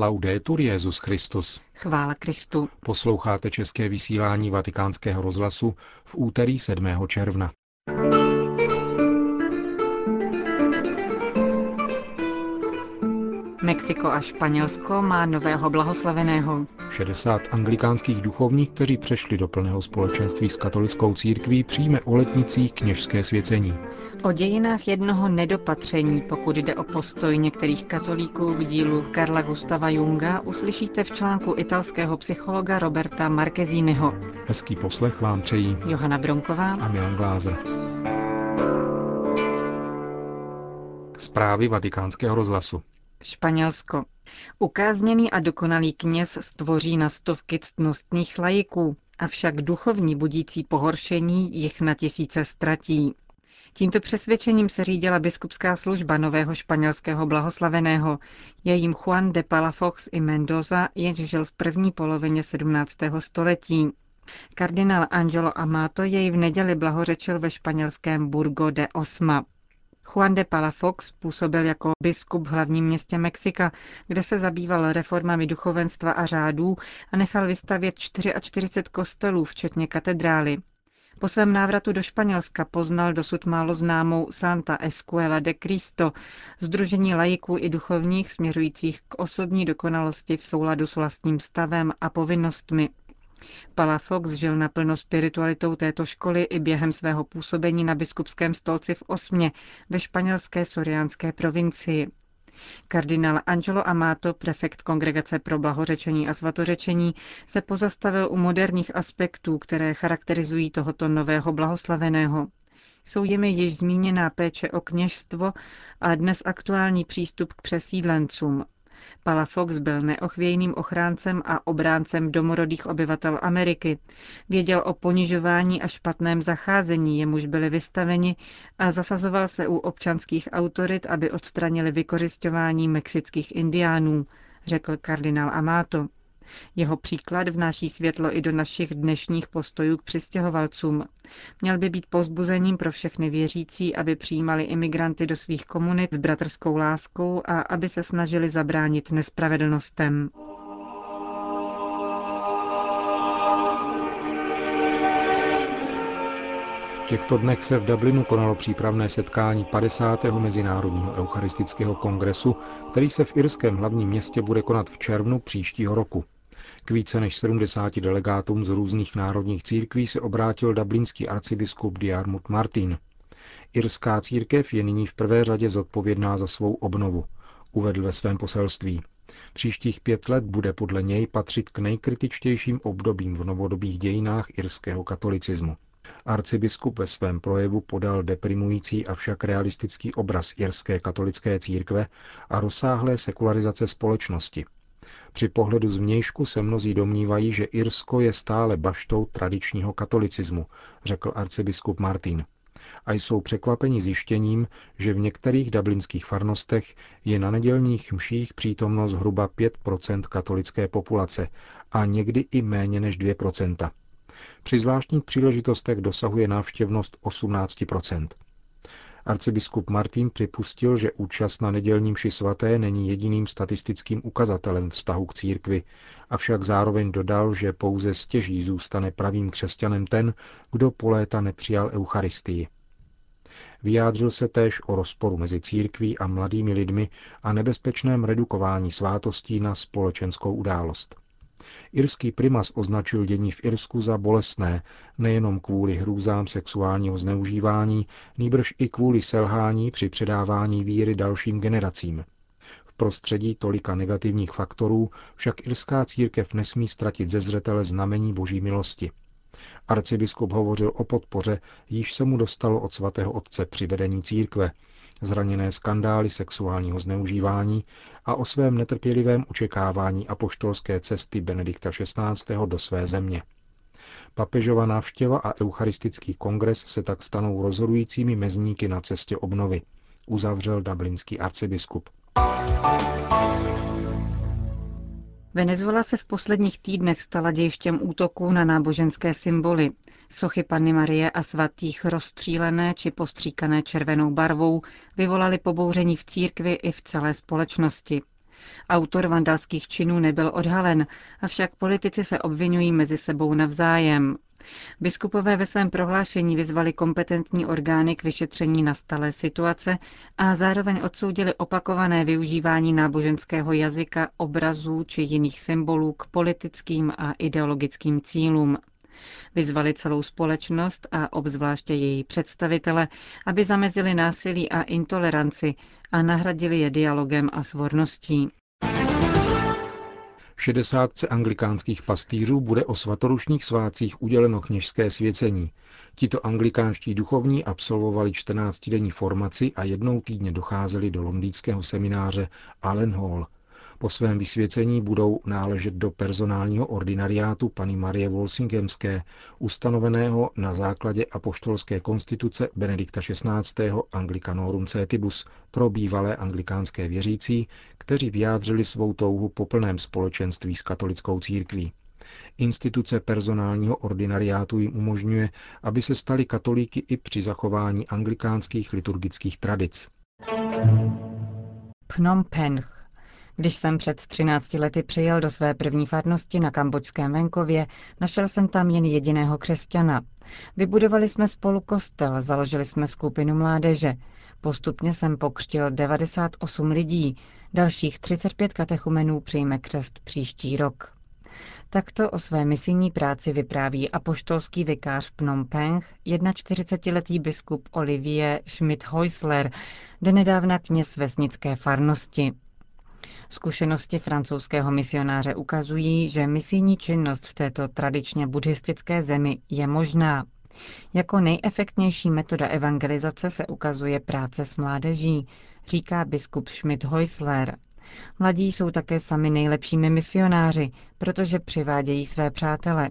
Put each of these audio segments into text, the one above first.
Laudetur Jezus Christus. Chvála Kristu. Posloucháte české vysílání Vatikánského rozhlasu v úterý 7. června. Mexiko a Španělsko má nového blahoslaveného. 60 anglikánských duchovních, kteří přešli do plného společenství s katolickou církví, přijme o letnicích kněžské svěcení. O dějinách jednoho nedopatření, pokud jde o postoj některých katolíků k dílu Karla Gustava Junga, uslyšíte v článku italského psychologa Roberta Marquezínyho. Hezký poslech vám přejí Johana Bronková a Milan Glázer. Zprávy vatikánského rozhlasu. Španělsko. Ukázněný a dokonalý kněz stvoří na stovky ctnostných lajiků, avšak duchovní budící pohoršení jich na tisíce ztratí. Tímto přesvědčením se řídila biskupská služba nového španělského blahoslaveného. Je jim Juan de Palafox i Mendoza, jenž žil v první polovině 17. století. Kardinál Angelo Amato jej v neděli blahořečil ve španělském Burgo de Osma. Juan de Palafox působil jako biskup v hlavním městě Mexika, kde se zabýval reformami duchovenstva a řádů a nechal vystavět 44 kostelů, včetně katedrály. Po svém návratu do Španělska poznal dosud málo známou Santa Escuela de Cristo, združení lajiků i duchovních směřujících k osobní dokonalosti v souladu s vlastním stavem a povinnostmi. Palafox žil naplno spiritualitou této školy i během svého působení na biskupském stolci v Osmě ve španělské soriánské provincii. Kardinál Angelo Amato, prefekt Kongregace pro blahořečení a svatořečení, se pozastavil u moderních aspektů, které charakterizují tohoto nového blahoslaveného. Jsou jimi již zmíněná péče o kněžstvo a dnes aktuální přístup k přesídlencům, Palafox byl neochvějným ochráncem a obráncem domorodých obyvatel Ameriky. Věděl o ponižování a špatném zacházení, jemuž byli vystaveni a zasazoval se u občanských autorit, aby odstranili vykořišťování mexických indiánů, řekl kardinál Amato. Jeho příklad vnáší světlo i do našich dnešních postojů k přistěhovalcům. Měl by být pozbuzením pro všechny věřící, aby přijímali imigranty do svých komunit s bratrskou láskou a aby se snažili zabránit nespravedlnostem. V těchto dnech se v Dublinu konalo přípravné setkání 50. Mezinárodního eucharistického kongresu, který se v irském hlavním městě bude konat v červnu příštího roku. K více než 70 delegátům z různých národních církví se obrátil dublinský arcibiskup Diarmut Martin. Irská církev je nyní v prvé řadě zodpovědná za svou obnovu, uvedl ve svém poselství. Příštích pět let bude podle něj patřit k nejkritičtějším obdobím v novodobých dějinách irského katolicismu. Arcibiskup ve svém projevu podal deprimující avšak realistický obraz irské katolické církve a rozsáhlé sekularizace společnosti – při pohledu zvnějšku se mnozí domnívají, že Irsko je stále baštou tradičního katolicismu, řekl arcibiskup Martin. A jsou překvapeni zjištěním, že v některých dublinských farnostech je na nedělních mších přítomnost zhruba 5% katolické populace a někdy i méně než 2% Při zvláštních příležitostech dosahuje návštěvnost 18 Arcibiskup Martin připustil, že účast na nedělním ši svaté není jediným statistickým ukazatelem vztahu k církvi, avšak zároveň dodal, že pouze stěží zůstane pravým křesťanem ten, kdo po léta nepřijal Eucharistii. Vyjádřil se též o rozporu mezi církví a mladými lidmi a nebezpečném redukování svátostí na společenskou událost. Irský primas označil dění v Irsku za bolestné, nejenom kvůli hrůzám sexuálního zneužívání, nýbrž i kvůli selhání při předávání víry dalším generacím. V prostředí tolika negativních faktorů však irská církev nesmí ztratit ze zřetele znamení boží milosti. Arcibiskup hovořil o podpoře, již se mu dostalo od svatého otce při vedení církve, zraněné skandály sexuálního zneužívání a o svém netrpělivém očekávání apoštolské cesty Benedikta XVI. do své země. Papežova návštěva a eucharistický kongres se tak stanou rozhodujícími mezníky na cestě obnovy, uzavřel dublinský arcibiskup. Venezuela se v posledních týdnech stala dějištěm útoků na náboženské symboly. Sochy Panny Marie a svatých rozstřílené či postříkané červenou barvou vyvolaly pobouření v církvi i v celé společnosti. Autor vandalských činů nebyl odhalen, avšak politici se obvinují mezi sebou navzájem. Biskupové ve svém prohlášení vyzvali kompetentní orgány k vyšetření nastalé situace a zároveň odsoudili opakované využívání náboženského jazyka, obrazů či jiných symbolů k politickým a ideologickým cílům. Vyzvali celou společnost a obzvláště její představitele, aby zamezili násilí a intoleranci a nahradili je dialogem a svorností. Šedesátce anglikánských pastýřů bude o svatorušních svácích uděleno kněžské svěcení. Tito anglikánští duchovní absolvovali 14-denní formaci a jednou týdně docházeli do londýnského semináře Allen Hall – po svém vysvěcení budou náležet do personálního ordinariátu paní Marie Wolsingemské, ustanoveného na základě apoštolské konstituce Benedikta XVI. Anglicanorum Cetibus pro bývalé anglikánské věřící, kteří vyjádřili svou touhu po plném společenství s katolickou církví. Instituce personálního ordinariátu jim umožňuje, aby se stali katolíky i při zachování anglikánských liturgických tradic. Phnom Penh když jsem před 13 lety přijel do své první farnosti na kambočském venkově, našel jsem tam jen jediného křesťana. Vybudovali jsme spolu kostel, založili jsme skupinu mládeže. Postupně jsem pokřtil 98 lidí, dalších 35 katechumenů přijme křest příští rok. Takto o své misijní práci vypráví apoštolský vikář Phnom Penh, 41-letý biskup Olivier Schmidt-Heusler, donedávna kněz vesnické farnosti. Zkušenosti francouzského misionáře ukazují, že misijní činnost v této tradičně buddhistické zemi je možná. Jako nejefektnější metoda evangelizace se ukazuje práce s mládeží, říká biskup Schmidt Heusler. Mladí jsou také sami nejlepšími misionáři, protože přivádějí své přátele.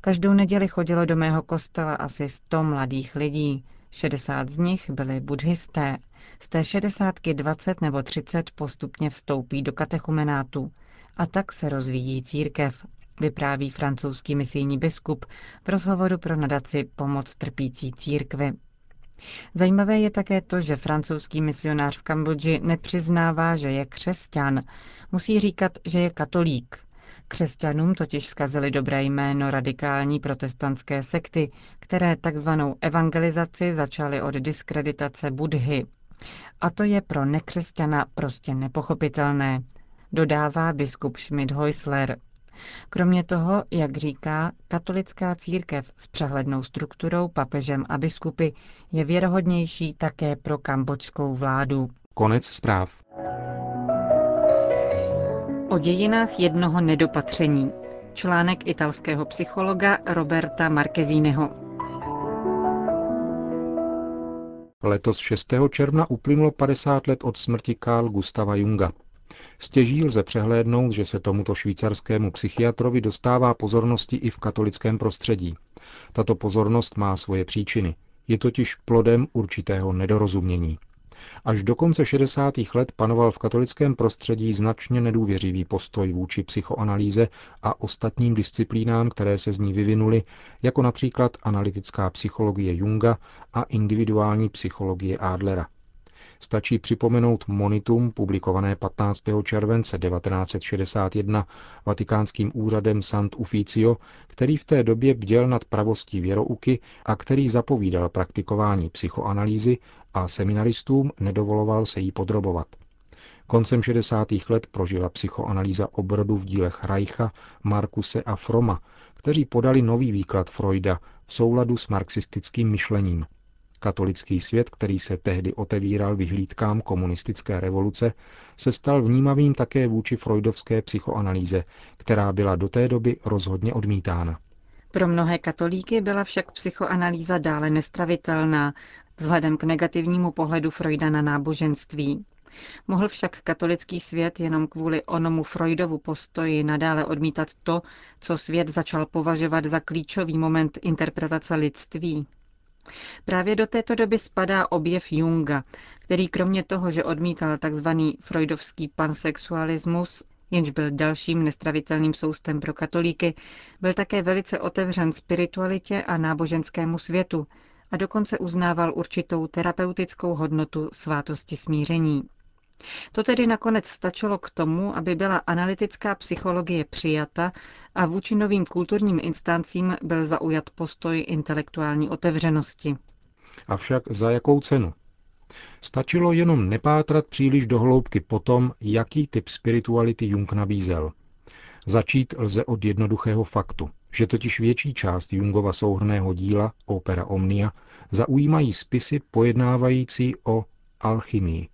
Každou neděli chodilo do mého kostela asi 100 mladých lidí. 60 z nich byli buddhisté. Z té šedesátky 20 nebo 30 postupně vstoupí do katechumenátu. A tak se rozvíjí církev, vypráví francouzský misijní biskup v rozhovoru pro nadaci Pomoc trpící církvy. Zajímavé je také to, že francouzský misionář v Kambodži nepřiznává, že je křesťan. Musí říkat, že je katolík. Křesťanům totiž zkazili dobré jméno radikální protestantské sekty, které takzvanou evangelizaci začaly od diskreditace Budhy. A to je pro nekřesťana prostě nepochopitelné, dodává biskup Schmidt-Heusler. Kromě toho, jak říká, katolická církev s přehlednou strukturou, papežem a biskupy je věrohodnější také pro kambočskou vládu. Konec zpráv. O dějinách jednoho nedopatření. Článek italského psychologa Roberta Marquezíneho. Letos 6. června uplynulo 50 let od smrti Carl Gustava Junga. Stěží lze přehlédnout, že se tomuto švýcarskému psychiatrovi dostává pozornosti i v katolickém prostředí. Tato pozornost má svoje příčiny. Je totiž plodem určitého nedorozumění. Až do konce 60. let panoval v katolickém prostředí značně nedůvěřivý postoj vůči psychoanalýze a ostatním disciplínám, které se z ní vyvinuly, jako například analytická psychologie Junga a individuální psychologie Adlera. Stačí připomenout Monitum, publikované 15. července 1961 vatikánským úřadem Sant Ufficio, který v té době bděl nad pravostí věrouky a který zapovídal praktikování psychoanalýzy a seminaristům nedovoloval se jí podrobovat. Koncem 60. let prožila psychoanalýza obrodu v dílech Reicha, Markuse a Froma, kteří podali nový výklad Freuda v souladu s marxistickým myšlením. Katolický svět, který se tehdy otevíral vyhlídkám komunistické revoluce, se stal vnímavým také vůči freudovské psychoanalýze, která byla do té doby rozhodně odmítána. Pro mnohé katolíky byla však psychoanalýza dále nestravitelná vzhledem k negativnímu pohledu Freuda na náboženství. Mohl však katolický svět jenom kvůli onomu Freudovu postoji nadále odmítat to, co svět začal považovat za klíčový moment interpretace lidství. Právě do této doby spadá objev Junga, který kromě toho, že odmítal tzv. freudovský pansexualismus, jenž byl dalším nestravitelným soustem pro katolíky, byl také velice otevřen spiritualitě a náboženskému světu a dokonce uznával určitou terapeutickou hodnotu svátosti smíření. To tedy nakonec stačilo k tomu, aby byla analytická psychologie přijata a vůči novým kulturním instancím byl zaujat postoj intelektuální otevřenosti. Avšak za jakou cenu? Stačilo jenom nepátrat příliš do hloubky po tom, jaký typ spirituality Jung nabízel. Začít lze od jednoduchého faktu, že totiž větší část Jungova souhrného díla, opera Omnia, zaujímají spisy pojednávající o alchymii,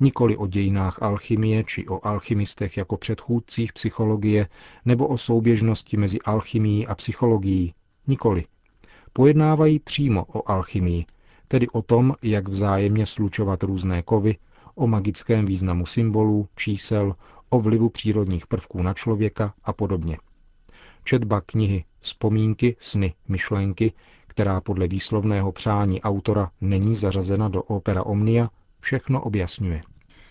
nikoli o dějinách alchymie či o alchymistech jako předchůdcích psychologie nebo o souběžnosti mezi alchymií a psychologií. Nikoli. Pojednávají přímo o alchymii, tedy o tom, jak vzájemně slučovat různé kovy, o magickém významu symbolů, čísel, o vlivu přírodních prvků na člověka a podobně. Četba knihy Vzpomínky, sny, myšlenky, která podle výslovného přání autora není zařazena do opera Omnia, všechno objasňuje.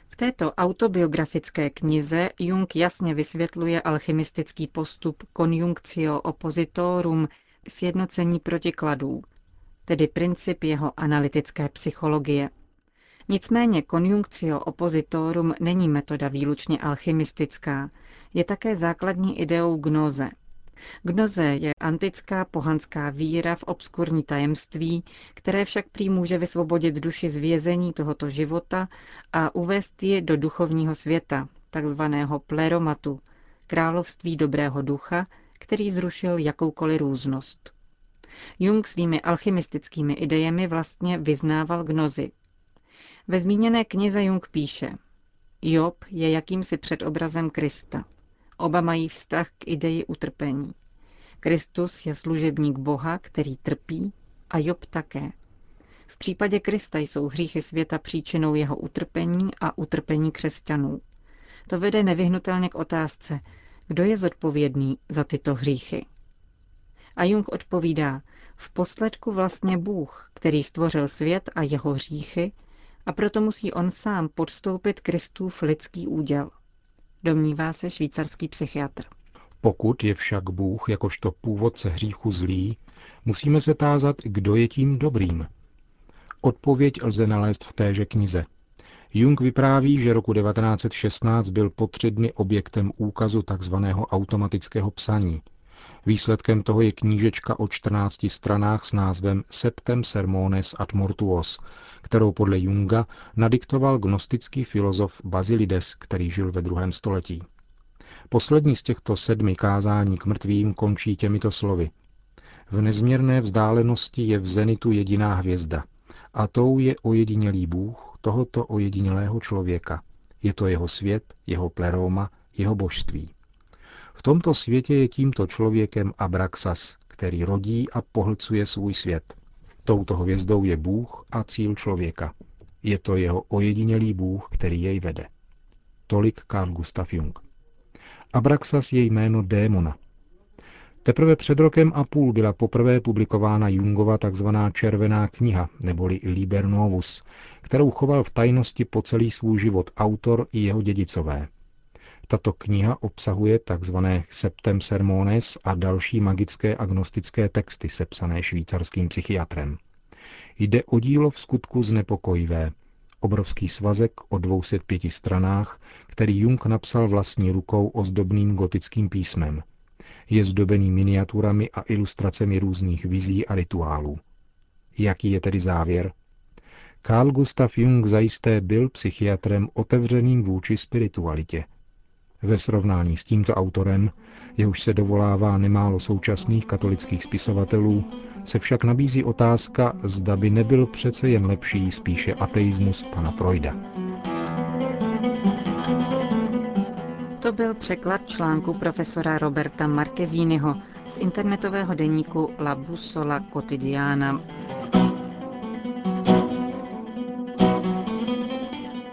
V této autobiografické knize Jung jasně vysvětluje alchymistický postup conjunctio oppositorum sjednocení protikladů, tedy princip jeho analytické psychologie. Nicméně conjunctio oppositorum není metoda výlučně alchymistická, je také základní ideou gnoze – Gnoze je antická pohanská víra v obskurní tajemství, které však prý může vysvobodit duši z vězení tohoto života a uvést ji do duchovního světa, takzvaného pleromatu, království dobrého ducha, který zrušil jakoukoliv různost. Jung svými alchymistickými idejemi vlastně vyznával gnozy. Ve zmíněné knize Jung píše, Job je jakýmsi předobrazem Krista. Oba mají vztah k ideji utrpení. Kristus je služebník Boha, který trpí, a Job také. V případě Krista jsou hříchy světa příčinou jeho utrpení a utrpení křesťanů. To vede nevyhnutelně k otázce, kdo je zodpovědný za tyto hříchy. A Jung odpovídá, v posledku vlastně Bůh, který stvořil svět a jeho hříchy, a proto musí on sám podstoupit Kristův lidský úděl – domnívá se švýcarský psychiatr. Pokud je však Bůh jakožto původce hříchu zlý, musíme se tázat, kdo je tím dobrým. Odpověď lze nalézt v téže knize. Jung vypráví, že roku 1916 byl po tři dny objektem úkazu tzv. automatického psaní. Výsledkem toho je knížečka o 14 stranách s názvem Septem Sermones ad Mortuos, kterou podle Junga nadiktoval gnostický filozof Bazilides, který žil ve druhém století. Poslední z těchto sedmi kázání k mrtvým končí těmito slovy. V nezměrné vzdálenosti je v zenitu jediná hvězda, a tou je ojedinělý Bůh tohoto ojedinělého člověka. Je to jeho svět, jeho pleroma, jeho božství. V tomto světě je tímto člověkem Abraxas, který rodí a pohlcuje svůj svět. Touto hvězdou je Bůh a cíl člověka. Je to jeho ojedinělý Bůh, který jej vede. Tolik Carl Gustav Jung. Abraxas je jméno démona. Teprve před rokem a půl byla poprvé publikována Jungova tzv. červená kniha, neboli Liber Novus, kterou choval v tajnosti po celý svůj život autor i jeho dědicové. Tato kniha obsahuje tzv. Septem Sermones a další magické agnostické texty sepsané švýcarským psychiatrem. Jde o dílo v skutku znepokojivé, obrovský svazek o 205 stranách, který Jung napsal vlastní rukou ozdobným gotickým písmem. Je zdobený miniaturami a ilustracemi různých vizí a rituálů. Jaký je tedy závěr? Carl Gustav Jung zajisté byl psychiatrem otevřeným vůči spiritualitě, ve srovnání s tímto autorem, jehož se dovolává nemálo současných katolických spisovatelů, se však nabízí otázka, zda by nebyl přece jen lepší spíše ateismus pana Freuda. To byl překlad článku profesora Roberta Marquezínyho z internetového deníku La Bussola Quotidiana.